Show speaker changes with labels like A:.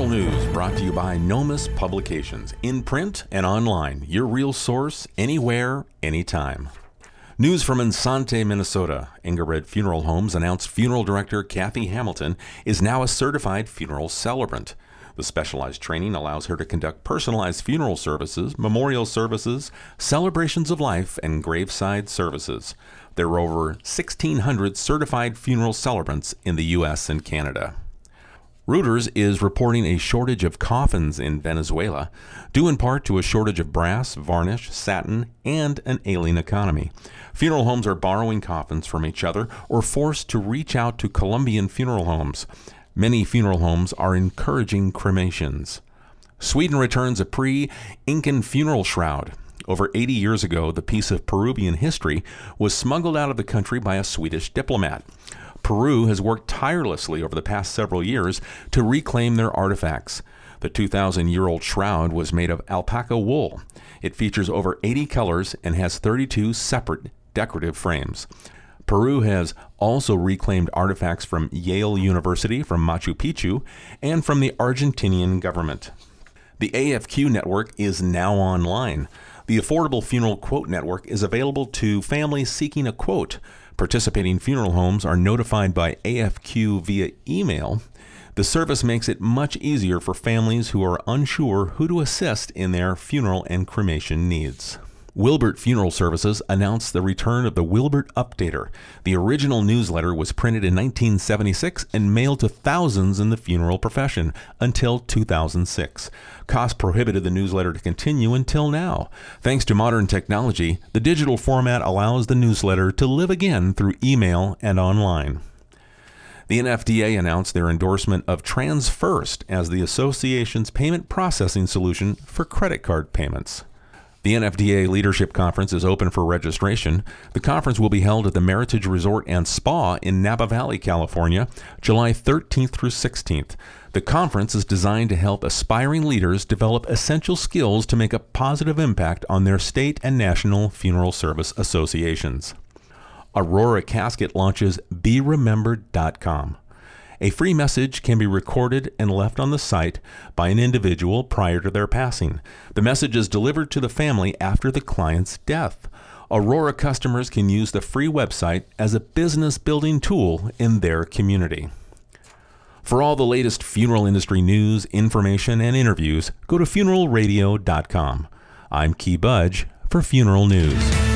A: Funeral News brought to you by Nomis Publications. In print and online, your real source anywhere, anytime. News from Isanti, Minnesota. Ingered Funeral Homes announced funeral director Kathy Hamilton is now a certified funeral celebrant. The specialized training allows her to conduct personalized funeral services, memorial services, celebrations of life, and graveside services. There are over 1,600 certified funeral celebrants in the U.S. and Canada. Reuters is reporting a shortage of coffins in Venezuela, due in part to a shortage of brass, varnish, satin, and an ailing economy. Funeral homes are borrowing coffins from each other or forced to reach out to Colombian funeral homes. Many funeral homes are encouraging cremations. Sweden returns a pre Incan funeral shroud. Over 80 years ago, the piece of Peruvian history was smuggled out of the country by a Swedish diplomat. Peru has worked tirelessly over the past several years to reclaim their artifacts. The 2,000 year old shroud was made of alpaca wool. It features over 80 colors and has 32 separate decorative frames. Peru has also reclaimed artifacts from Yale University, from Machu Picchu, and from the Argentinian government. The AFQ network is now online. The Affordable Funeral Quote Network is available to families seeking a quote. Participating funeral homes are notified by AFQ via email. The service makes it much easier for families who are unsure who to assist in their funeral and cremation needs. Wilbert Funeral Services announced the return of the Wilbert Updater. The original newsletter was printed in 1976 and mailed to thousands in the funeral profession until 2006. Cost prohibited the newsletter to continue until now. Thanks to modern technology, the digital format allows the newsletter to live again through email and online. The NFDA announced their endorsement of TransFirst as the association's payment processing solution for credit card payments. The NFDA Leadership Conference is open for registration. The conference will be held at the Meritage Resort and Spa in Napa Valley, California, July 13th through 16th. The conference is designed to help aspiring leaders develop essential skills to make a positive impact on their state and national funeral service associations. Aurora Casket launches BeRemembered.com. A free message can be recorded and left on the site by an individual prior to their passing. The message is delivered to the family after the client's death. Aurora customers can use the free website as a business building tool in their community. For all the latest funeral industry news, information, and interviews, go to funeralradio.com. I'm Key Budge for Funeral News.